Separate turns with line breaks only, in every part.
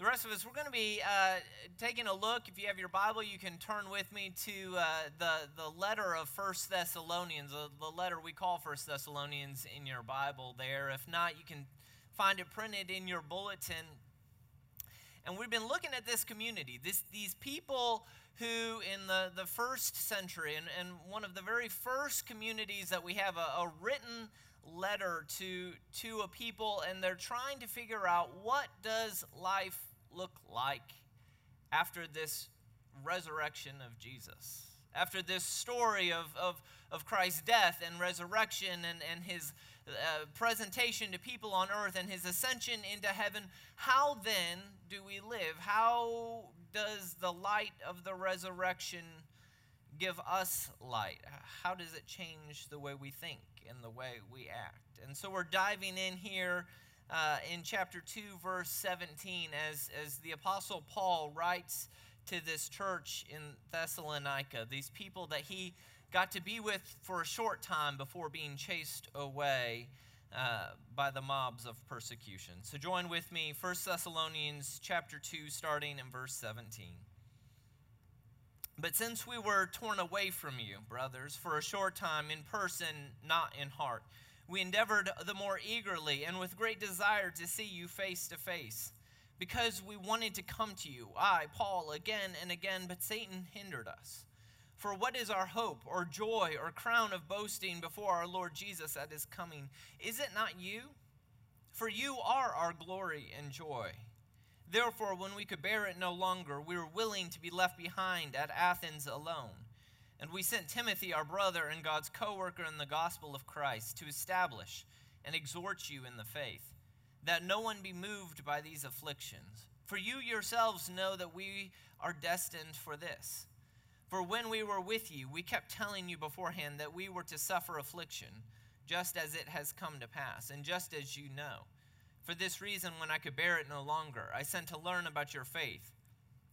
the rest of us, we're going to be uh, taking a look. If you have your Bible, you can turn with me to uh, the, the letter of First Thessalonians, the, the letter we call First Thessalonians in your Bible there. If not, you can find it printed in your bulletin. And we've been looking at this community, this, these people who, in the, the first century, and, and one of the very first communities that we have a, a written letter to, to a people, and they're trying to figure out what does life look like after this resurrection of Jesus? After this story of, of, of Christ's death and resurrection and, and his uh, presentation to people on earth and his ascension into heaven, how then do we live? How does the light of the resurrection give us light? How does it change the way we think and the way we act? And so we're diving in here uh, in chapter 2, verse 17, as, as the Apostle Paul writes to this church in Thessalonica, these people that he got to be with for a short time before being chased away uh, by the mobs of persecution. So join with me, 1 Thessalonians chapter 2, starting in verse 17. But since we were torn away from you, brothers, for a short time in person, not in heart, we endeavored the more eagerly and with great desire to see you face to face, because we wanted to come to you, I, Paul, again and again, but Satan hindered us. For what is our hope, or joy, or crown of boasting before our Lord Jesus at his coming? Is it not you? For you are our glory and joy. Therefore, when we could bear it no longer, we were willing to be left behind at Athens alone and we sent Timothy, our brother and God's co worker in the gospel of Christ, to establish and exhort you in the faith, that no one be moved by these afflictions. For you yourselves know that we are destined for this. For when we were with you, we kept telling you beforehand that we were to suffer affliction, just as it has come to pass, and just as you know. For this reason, when I could bear it no longer, I sent to learn about your faith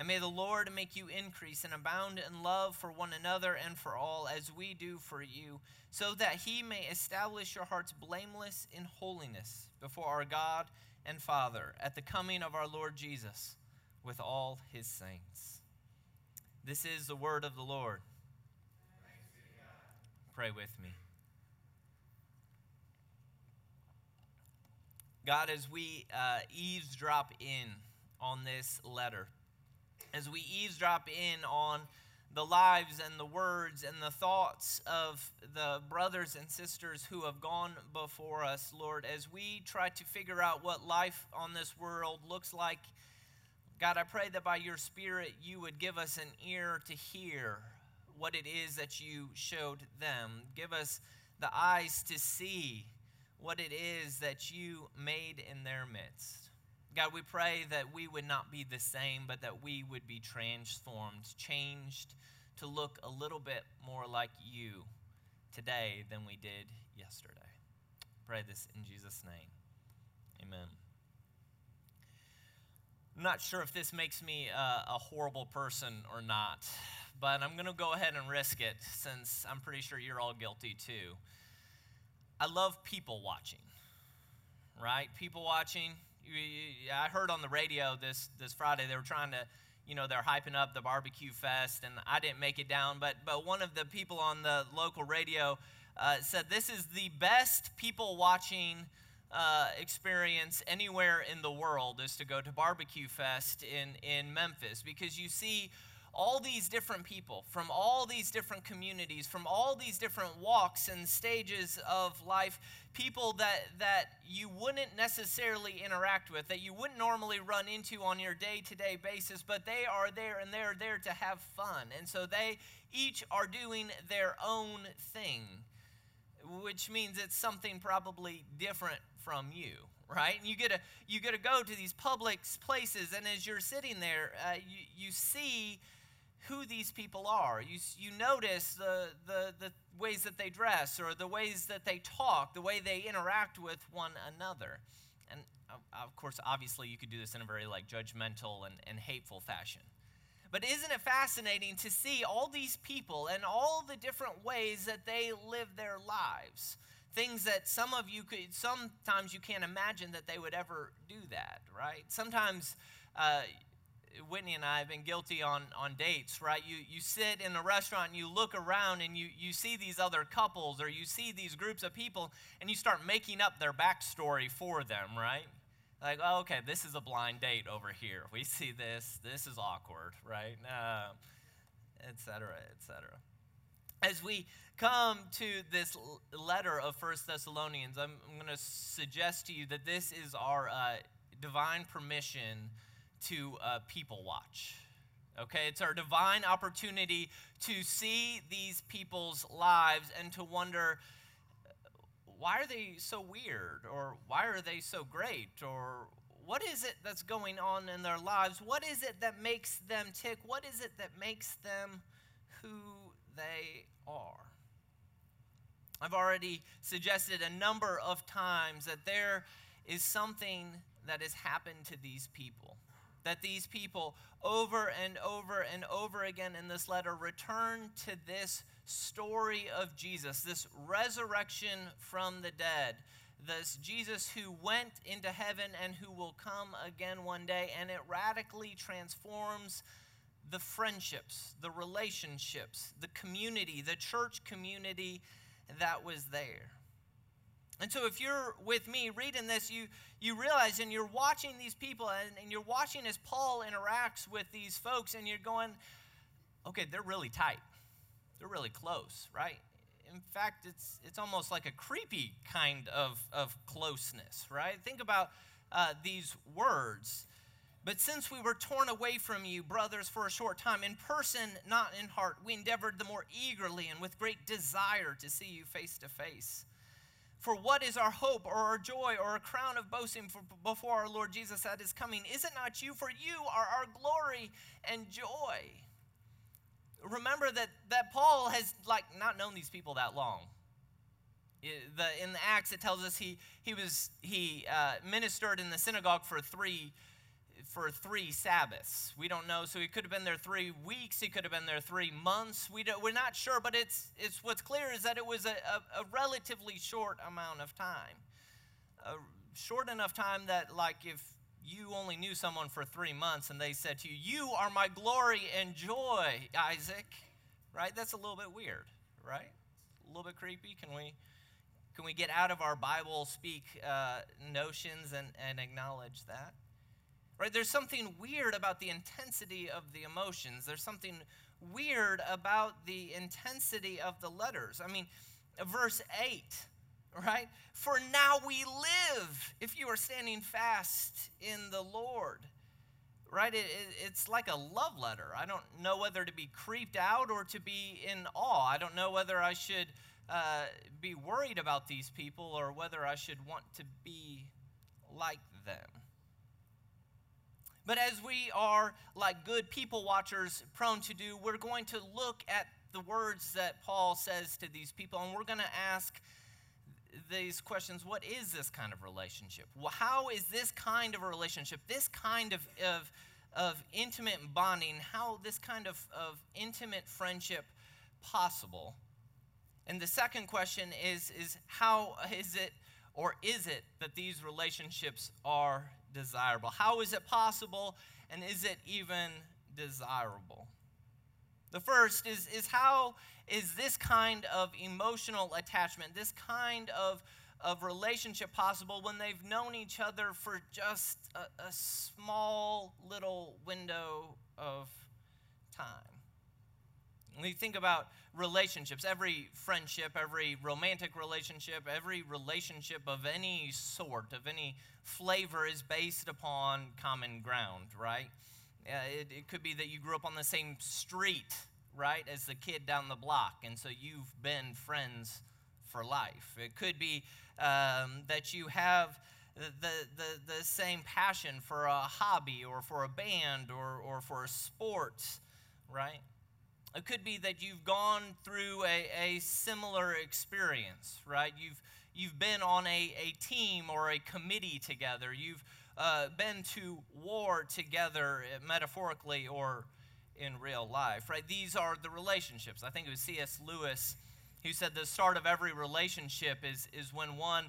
And may the Lord make you increase and abound in love for one another and for all, as we do for you, so that he may establish your hearts blameless in holiness before our God and Father at the coming of our Lord Jesus with all his saints. This is the word of the Lord. Pray with me. God, as we uh, eavesdrop in on this letter, as we eavesdrop in on the lives and the words and the thoughts of the brothers and sisters who have gone before us, Lord, as we try to figure out what life on this world looks like. God, I pray that by your Spirit you would give us an ear to hear what it is that you showed them. Give us the eyes to see what it is that you made in their midst. God, we pray that we would not be the same, but that we would be transformed, changed to look a little bit more like you today than we did yesterday. Pray this in Jesus' name. Amen. I'm not sure if this makes me a, a horrible person or not, but I'm going to go ahead and risk it since I'm pretty sure you're all guilty too. I love people watching, right? People watching I heard on the radio this, this Friday they were trying to, you know, they're hyping up the barbecue fest, and I didn't make it down, but, but one of the people on the local radio uh, said this is the best people watching uh, experience anywhere in the world is to go to barbecue fest in, in Memphis. Because you see all these different people from all these different communities, from all these different walks and stages of life, people that, that you wouldn't necessarily interact with, that you wouldn't normally run into on your day to day basis, but they are there and they're there to have fun. And so they each are doing their own thing, which means it's something probably different from you right? And you get to you get to go to these public places, and as you're sitting there, uh, you you see who these people are. You you notice the the the ways that they dress, or the ways that they talk, the way they interact with one another, and of course, obviously, you could do this in a very like judgmental and, and hateful fashion. But isn't it fascinating to see all these people and all the different ways that they live their lives? things that some of you could sometimes you can't imagine that they would ever do that right sometimes uh, whitney and i have been guilty on, on dates right? You, you sit in a restaurant and you look around and you, you see these other couples or you see these groups of people and you start making up their backstory for them right? Like oh, okay this is a blind date over here. We see this. This is awkward right? Uh, et cetera et cetera. As we come to this letter of First Thessalonians, I'm, I'm going to suggest to you that this is our uh, divine permission to uh, people watch. Okay, it's our divine opportunity to see these people's lives and to wonder why are they so weird or why are they so great or what is it that's going on in their lives? What is it that makes them tick? What is it that makes them who they are? I've already suggested a number of times that there is something that has happened to these people. That these people, over and over and over again in this letter, return to this story of Jesus, this resurrection from the dead, this Jesus who went into heaven and who will come again one day, and it radically transforms the friendships, the relationships, the community, the church community that was there. And so, if you're with me reading this, you, you realize and you're watching these people and, and you're watching as Paul interacts with these folks, and you're going, okay, they're really tight. They're really close, right? In fact, it's, it's almost like a creepy kind of, of closeness, right? Think about uh, these words. But since we were torn away from you, brothers, for a short time, in person, not in heart, we endeavored the more eagerly and with great desire to see you face to face. For what is our hope or our joy or our crown of boasting for, before our Lord Jesus at his coming? Is it not you? For you are our glory and joy. Remember that, that Paul has like not known these people that long. The, in the Acts, it tells us he, he, was, he uh, ministered in the synagogue for three for three Sabbaths. We don't know. So he could have been there three weeks. He could have been there three months. We we're not sure, but it's, it's what's clear is that it was a, a, a relatively short amount of time. A short enough time that, like, if you only knew someone for three months and they said to you, You are my glory and joy, Isaac, right? That's a little bit weird, right? A little bit creepy. Can we? Can we get out of our Bible speak uh, notions and, and acknowledge that? Right? There's something weird about the intensity of the emotions. There's something weird about the intensity of the letters. I mean, verse 8, right? For now we live if you are standing fast in the Lord. Right? It, it, it's like a love letter. I don't know whether to be creeped out or to be in awe. I don't know whether I should uh, be worried about these people or whether I should want to be like them. But as we are like good people watchers prone to do, we're going to look at the words that Paul says to these people and we're going to ask these questions what is this kind of relationship? How is this kind of a relationship, this kind of, of, of intimate bonding, how this kind of, of intimate friendship possible? And the second question is, is how is it or is it that these relationships are desirable? How is it possible, and is it even desirable? The first is, is how is this kind of emotional attachment, this kind of, of relationship possible when they've known each other for just a, a small little window of time. When you think about relationships, every friendship, every romantic relationship, every relationship of any sort, of any flavor, is based upon common ground, right? Uh, it, it could be that you grew up on the same street, right, as the kid down the block, and so you've been friends for life. It could be um, that you have the, the, the same passion for a hobby or for a band or, or for a sport, right? It could be that you've gone through a, a similar experience, right? You've, you've been on a, a team or a committee together. You've uh, been to war together, uh, metaphorically or in real life, right? These are the relationships. I think it was C.S. Lewis who said the start of every relationship is, is when one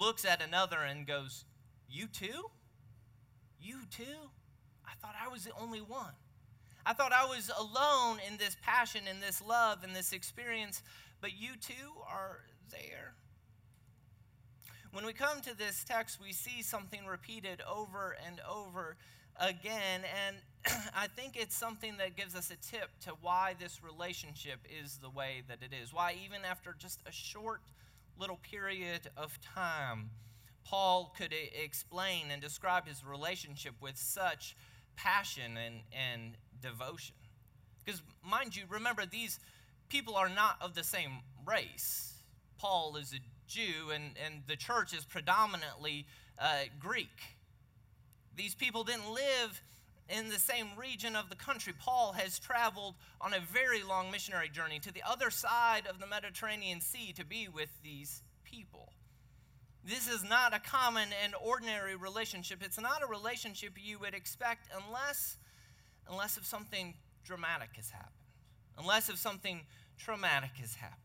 looks at another and goes, You too? You too? I thought I was the only one. I thought I was alone in this passion, in this love, in this experience, but you too are there. When we come to this text, we see something repeated over and over again, and I think it's something that gives us a tip to why this relationship is the way that it is. Why, even after just a short little period of time, Paul could explain and describe his relationship with such passion and, and devotion. Because, mind you, remember, these people are not of the same race. Paul is a Jew, and, and the church is predominantly uh, Greek. These people didn't live in the same region of the country. Paul has traveled on a very long missionary journey to the other side of the Mediterranean Sea to be with these people. This is not a common and ordinary relationship. It's not a relationship you would expect unless, unless if something dramatic has happened. Unless if something traumatic has happened.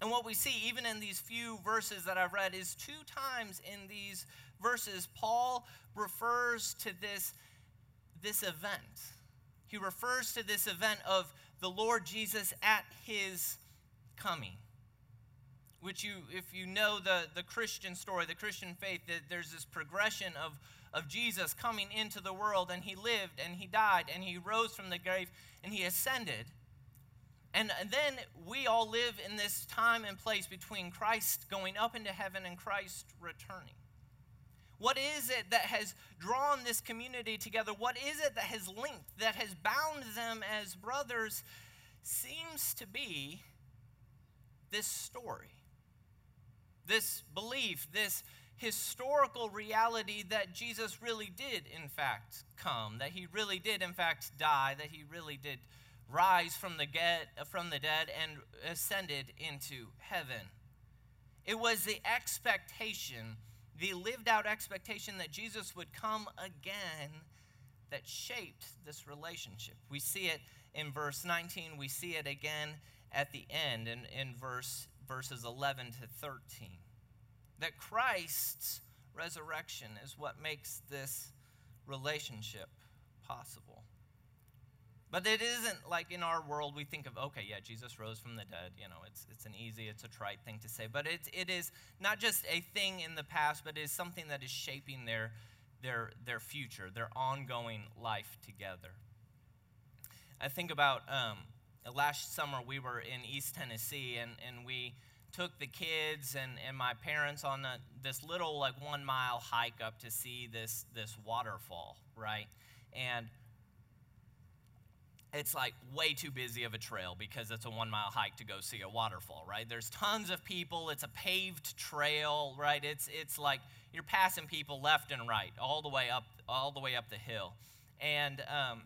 And what we see, even in these few verses that I've read, is two times in these verses, Paul refers to this this event. He refers to this event of the Lord Jesus at his coming. Which you, if you know the, the Christian story, the Christian faith, that there's this progression of, of Jesus coming into the world, and he lived, and he died, and he rose from the grave, and he ascended. And, and then we all live in this time and place between Christ going up into heaven and Christ returning. What is it that has drawn this community together? What is it that has linked, that has bound them as brothers? Seems to be this story, this belief, this historical reality that Jesus really did, in fact, come, that he really did, in fact, die, that he really did rise from the, get, from the dead and ascended into heaven. It was the expectation the lived out expectation that Jesus would come again that shaped this relationship. We see it in verse 19, we see it again at the end in, in verse, verses 11 to 13. That Christ's resurrection is what makes this relationship possible. But it isn't like in our world we think of, okay, yeah, Jesus rose from the dead. You know, it's, it's an easy, it's a trite thing to say. But it, it is not just a thing in the past, but it is something that is shaping their, their, their future, their ongoing life together. I think about um, last summer we were in East Tennessee and, and we took the kids and, and my parents on a, this little like one mile hike up to see this, this waterfall, right? And it's like way too busy of a trail because it's a one mile hike to go see a waterfall, right? There's tons of people. It's a paved trail, right? It's, it's like you're passing people left and right all the way up, all the way up the hill. And um,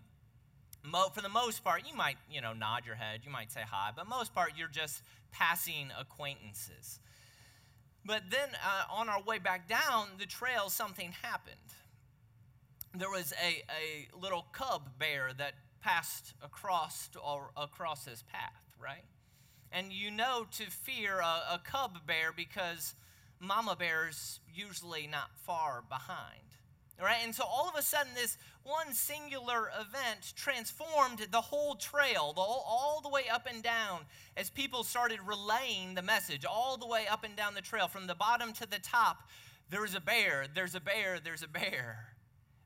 mo- for the most part, you might, you know, nod your head, you might say hi, but most part, you're just passing acquaintances. But then uh, on our way back down the trail, something happened. There was a, a little cub bear that passed across or across his path, right? And you know to fear a, a cub bear because mama bear's usually not far behind. Right? And so all of a sudden, this one singular event transformed the whole trail, the whole, all the way up and down, as people started relaying the message all the way up and down the trail, from the bottom to the top. There's a bear, there's a bear, there's a bear.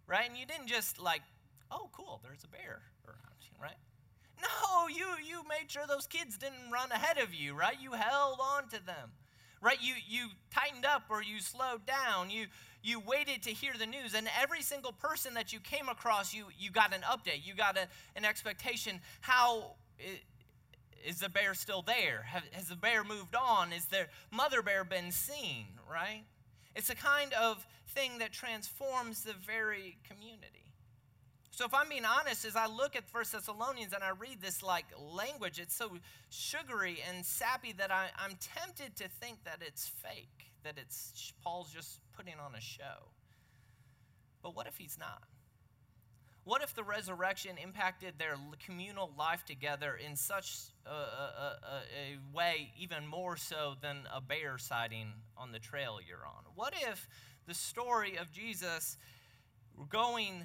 Right? And you didn't just like, oh, cool, there's a bear around, right? No, you, you made sure those kids didn't run ahead of you, right? You held on to them, right? You, you tightened up or you slowed down. You, you waited to hear the news. And every single person that you came across, you, you got an update. You got a, an expectation. How is the bear still there? Has the bear moved on? Is their mother bear been seen, right? It's a kind of thing that transforms the very community. So if I'm being honest, as I look at First Thessalonians and I read this like language, it's so sugary and sappy that I, I'm tempted to think that it's fake, that it's Paul's just putting on a show. But what if he's not? What if the resurrection impacted their communal life together in such a, a, a, way, even more so than a bear sighting on the trail you're on? What if the story of Jesus going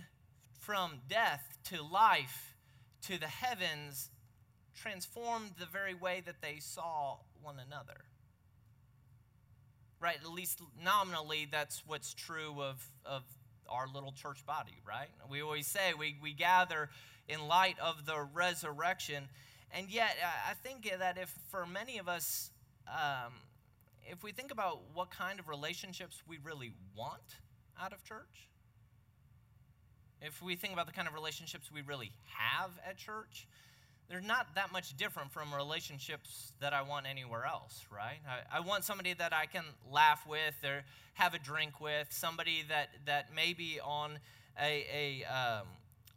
from death to life to the heavens transformed the very way that they saw one another? Right, at least nominally, that's what's true of, of our little church body, right? We always say we, we gather in light of the resurrection. And yet, I think that if for many of us, um, if we think about what kind of relationships we really want out of church, if we think about the kind of relationships we really have at church, they're not that much different from relationships that I want anywhere else, right? I, I, want somebody that I can laugh with or have a drink with, somebody that, that maybe on a, a um,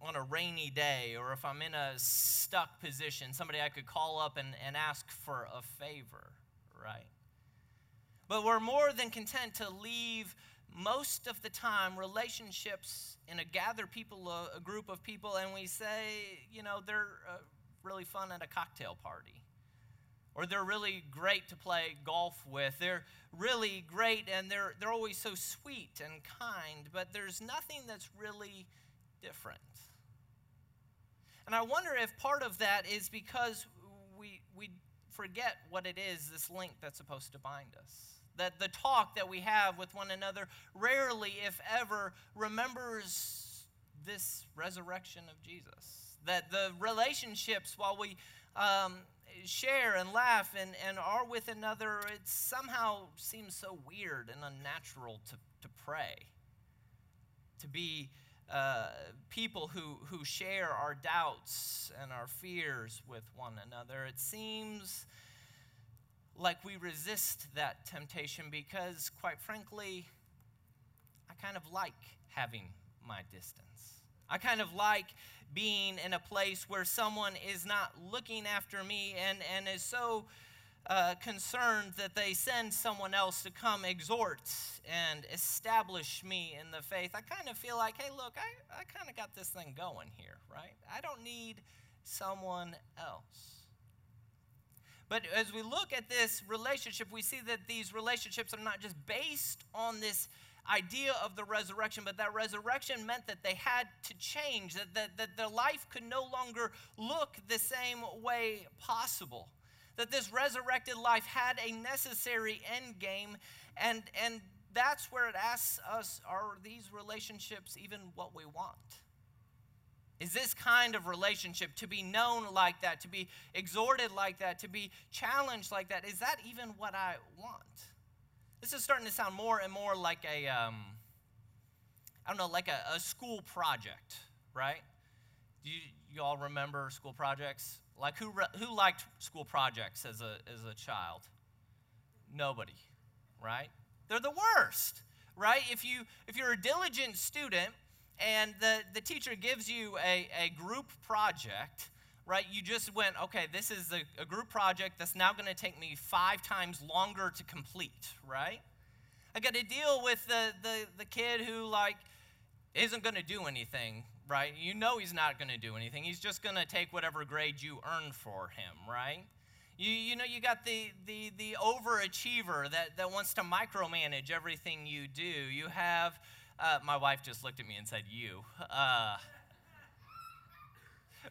on a rainy day or if I'm in a stuck position, somebody I could call up and, and ask for a favor, right? But we're more than content to leave most of the time relationships in a gather people, a, a group of people, and we say, you know, they're. Uh, really fun at a cocktail party. Or they're really great to play golf with. They're really great and they're, they're always so sweet and kind, but there's nothing that's really different. And I wonder if part of that is because we, we forget what it is, this link that's supposed to bind us. That the talk that we have with one another rarely, if ever, remembers this resurrection of Jesus that the relationships, while we um, share and laugh and, and are with another, it somehow seems so weird and unnatural to, to pray, to be uh, people who, who share our doubts and our fears with one another. It seems like we resist that temptation because, quite frankly, I kind of like having my distance. I kind of like being in a place where someone is not looking after me and, and is so uh, concerned that they send someone else to come exhort and establish me in the faith. I kind of feel like, hey, look, I, I kind of got this thing going here, right? I don't need someone else. But as we look at this relationship, we see that these relationships are not just based on this idea of the resurrection, but that resurrection meant that they had to change, that, that, that their life could no longer look the same way possible. That this resurrected life had a necessary end game, and, and that's where it asks us are these relationships even what we want? Is this kind of relationship to be known like that, to be exhorted like that, to be challenged like that? Is that even what I want? This is starting to sound more and more like a, um, I don't know, like a, a school project, right? Do you, you all remember school projects? Like who, who liked school projects as a, as a child? Nobody, right? They're the worst, right? If, you, if you're a diligent student and the, the teacher gives you a, a group project, right? You just went, okay, this is a, a group project that's now going to take me five times longer to complete, right? I got to deal with the, the, the kid who, like, isn't going to do anything, right? You know he's not going to do anything. He's just going to take whatever grade you earn for him, right? You, you know, you got the, the, the overachiever that, that wants to micromanage everything you do. You have, uh, my wife just looked at me and said, you. Uh,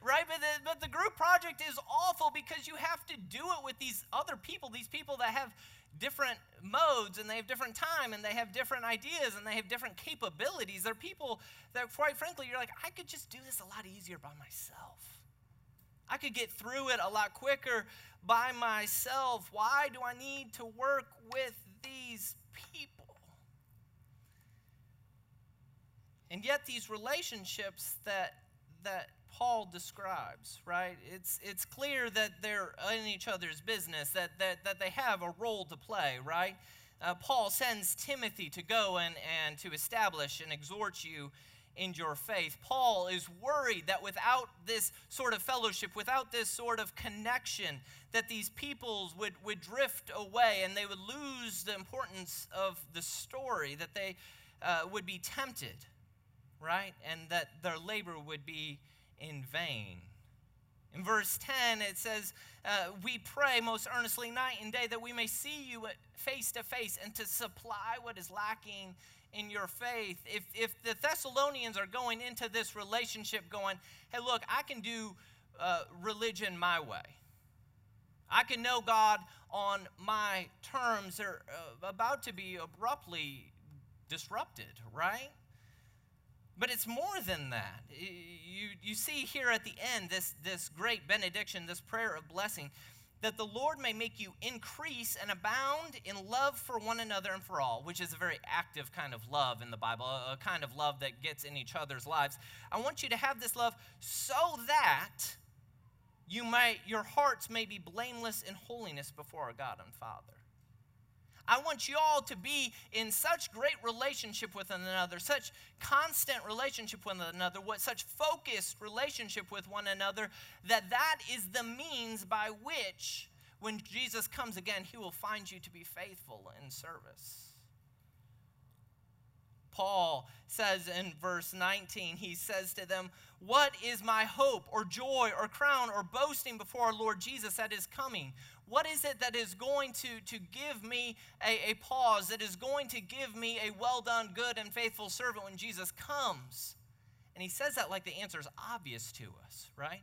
right? But the, but the group project is awful because you have to do it with these other people, these people that have different modes and they have different time and they have different ideas and they have different capabilities. They're people that, quite frankly, you're like, I could just do this a lot easier by myself. I could get through it a lot quicker by myself. Why do I need to work with these people? And yet, these relationships that, that Paul describes, right? It's, it's clear that they're in each other's business, that, that, that they have a role to play, right? Uh, Paul sends Timothy to go and, and to establish and exhort you in your faith. Paul is worried that without this sort of fellowship, without this sort of connection, that these peoples would, would drift away and they would lose the importance of the story, that they uh, would be tempted, right? And that their labor would be in vain. In verse 10, it says, uh, We pray most earnestly night and day that we may see you face to face and to supply what is lacking in your faith. If, if the Thessalonians are going into this relationship going, hey, look, I can do uh, religion my way, I can know God on my terms, they're uh, about to be abruptly disrupted, right? But it's more than that. You, you see here at the end this, this great benediction, this prayer of blessing that the Lord may make you increase and abound in love for one another and for all, which is a very active kind of love in the Bible, a kind of love that gets in each other's lives. I want you to have this love so that you may your hearts may be blameless in holiness before our God and Father. I want you all to be in such great relationship with one another, such constant relationship with one another, what such focused relationship with one another, that that is the means by which, when Jesus comes again, he will find you to be faithful in service. Paul says in verse 19, he says to them, What is my hope or joy or crown or boasting before our Lord Jesus at his coming? What is it that is going to, to give me a, a pause, that is going to give me a well done, good, and faithful servant when Jesus comes? And he says that like the answer is obvious to us, right?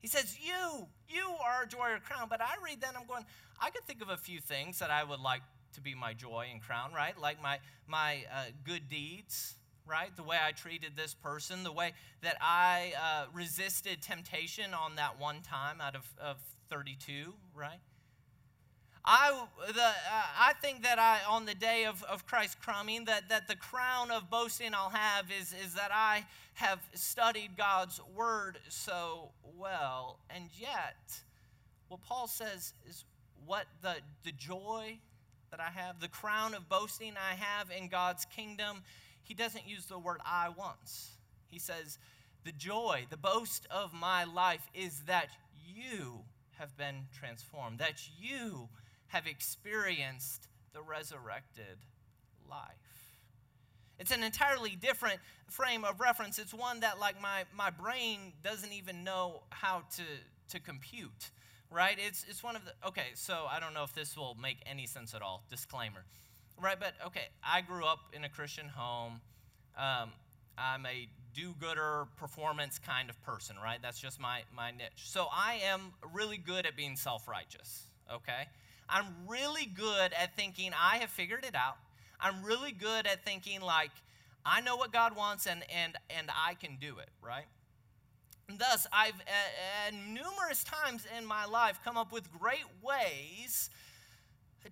He says, You, you are joy or crown. But I read that and I'm going, I could think of a few things that I would like to be my joy and crown, right? Like my, my uh, good deeds, right? The way I treated this person, the way that I uh, resisted temptation on that one time out of, of 32, right? I, the, uh, I think that I, on the day of, of Christ's coming, that, that the crown of boasting I'll have is, is that I have studied God's word so well. And yet, what Paul says is what the, the joy that I have, the crown of boasting I have in God's kingdom, he doesn't use the word I once. He says, the joy, the boast of my life is that you have been transformed, that you have experienced the resurrected life. It's an entirely different frame of reference. It's one that, like, my, my brain doesn't even know how to, to compute, right? It's, it's one of the, okay, so I don't know if this will make any sense at all. Disclaimer, right? But, okay, I grew up in a Christian home. Um, I'm a do gooder performance kind of person, right? That's just my, my niche. So I am really good at being self righteous, okay? I'm really good at thinking I have figured it out. I'm really good at thinking like I know what God wants and and and I can do it, right? And thus, I've uh, uh, numerous times in my life come up with great ways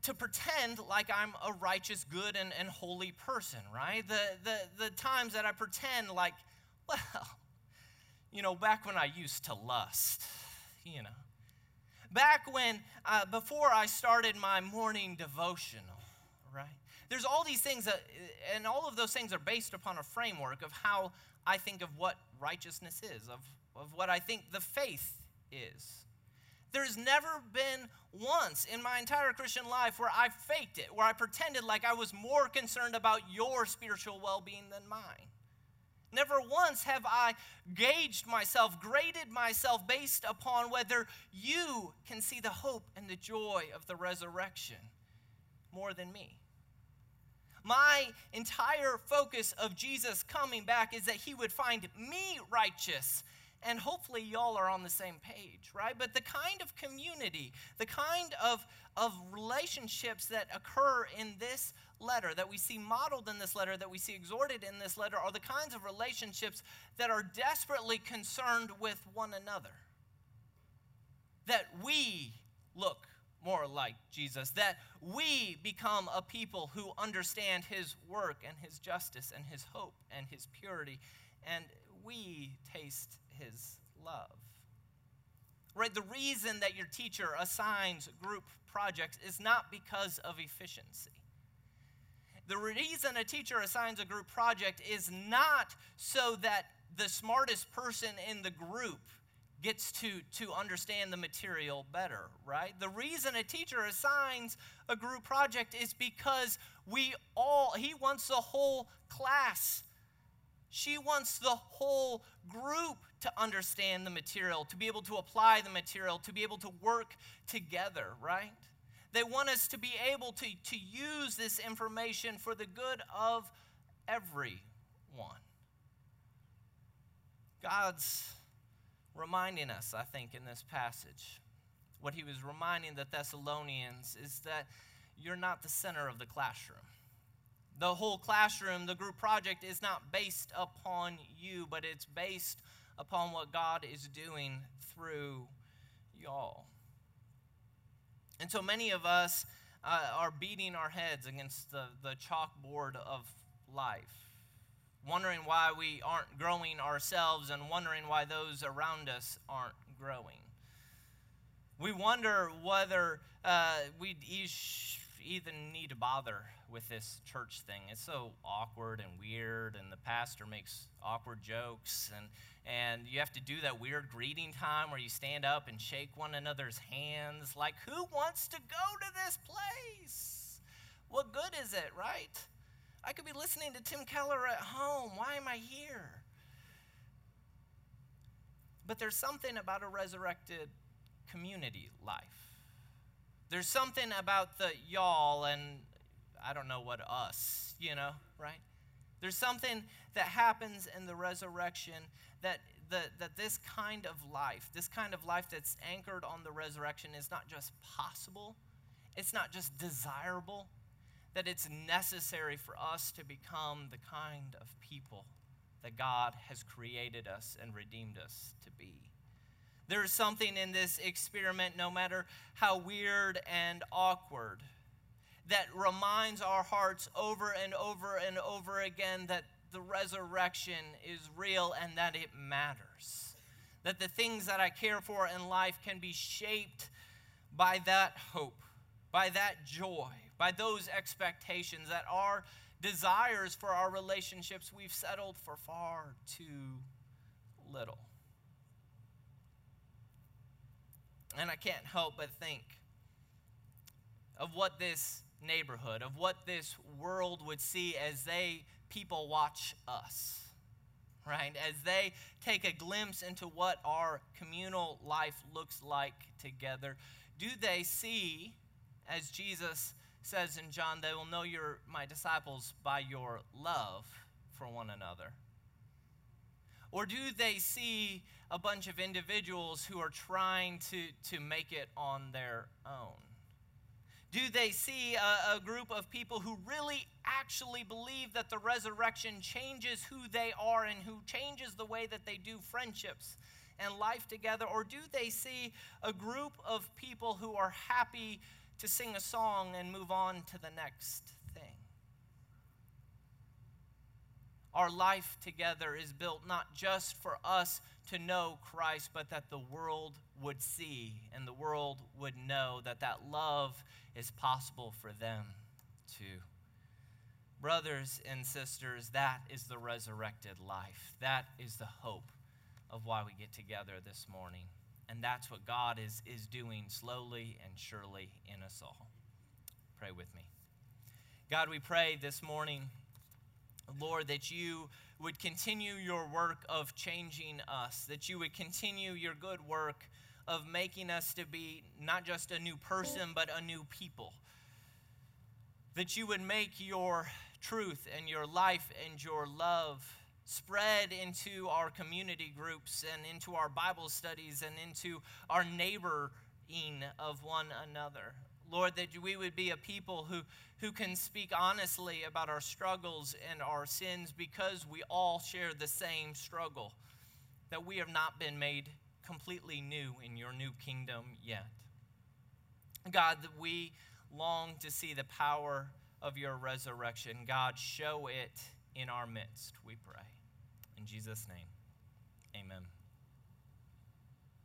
to pretend like I'm a righteous, good, and, and holy person, right? The, the, the times that I pretend like, well, you know, back when I used to lust, you know, back when, uh, before I started my morning devotional, right? There's all these things, that, and all of those things are based upon a framework of how I think of what righteousness is, of, of what I think the faith is. There's never been once in my entire Christian life where I faked it, where I pretended like I was more concerned about your spiritual well being than mine. Never once have I gauged myself, graded myself based upon whether you can see the hope and the joy of the resurrection more than me. My entire focus of Jesus coming back is that he would find me righteous. And hopefully, y'all are on the same page, right? But the kind of community, the kind of, of relationships that occur in this letter, that we see modeled in this letter, that we see exhorted in this letter, are the kinds of relationships that are desperately concerned with one another. that we look more like Jesus, that we become a people who understand his work and his justice and his hope and his purity, and we taste his love. Right? The reason that your teacher assigns group projects is not because of efficiency. The reason a teacher assigns a group project is not so that the smartest person in the group gets to, to understand the material better, right? The reason a teacher assigns a group project is because we all, he wants the whole class. She wants the whole group to understand the material, to be able to apply the material, to be able to work together, right? They want us to be able to, to use this information for the good of everyone. God's reminding us, I think, in this passage. What he was reminding the Thessalonians is that you're not the center of the classroom. The whole classroom, the group project, is not based upon you, but it's based upon what God is doing through y'all. And so many of us uh, are beating our heads against the, the chalkboard of life, wondering why we aren't growing ourselves and wondering why those around us aren't growing. We wonder whether uh, we even need to bother with this church thing. It's so awkward and weird, and the pastor makes awkward jokes, and, and you have to do that weird greeting time where you stand up and shake one another's hands. Like, who wants to go to this place? What good is it, right? I could be listening to Tim Keller at home. Why am I here? But there's something about a resurrected community life. There's something about the y'all and I don't know what us, you know, right? There's something that happens in the resurrection that, the, that this kind of life, this kind of life that's anchored on the resurrection, is not just possible, it's not just desirable, that it's necessary for us to become the kind of people that God has created us and redeemed us to be. There is something in this experiment, no matter how weird and awkward that reminds our hearts over and over and over again that the resurrection is real and that it matters. That the things that I care for in life can be shaped by that hope, by that joy, by those expectations, that our desires for our relationships we've settled for far too little. And I can't help but think of what this neighborhood, of what this world would see as they people watch us, right? As they take a glimpse into what our communal life looks like together, do they see, as Jesus says in John, they will know you're my disciples by your love for one another? Or do they see a bunch of individuals who are trying to, to make it on their own? Do they see a, a, group of people who really actually believe that the resurrection changes who they are and who changes the way that they do friendships and life together? Or do they see a group of people who are happy to sing a song and move on to the next thing? Our life together is built not just for us to know Christ, but that the world would see and the world would know that that love is possible for them too. Brothers and sisters, that is the resurrected life. That is the hope of why we get together this morning. And that's what God is, is doing slowly and surely in us all. Pray with me. God, we pray this morning, Lord, that you would continue your work of changing us, that you would continue your good work of making us to be not just a new person, but a new people. That you would make your truth and your life and your love spread into our community groups and into our Bible studies and into our neighboring of one another. Lord, that we would be a people who, who can speak honestly about our struggles and our sins because we all share the same struggle, that we have not been made completely new in your new kingdom yet. God, that we long to see the power of your resurrection. God, show it in our midst, we pray. In Jesus' name, amen.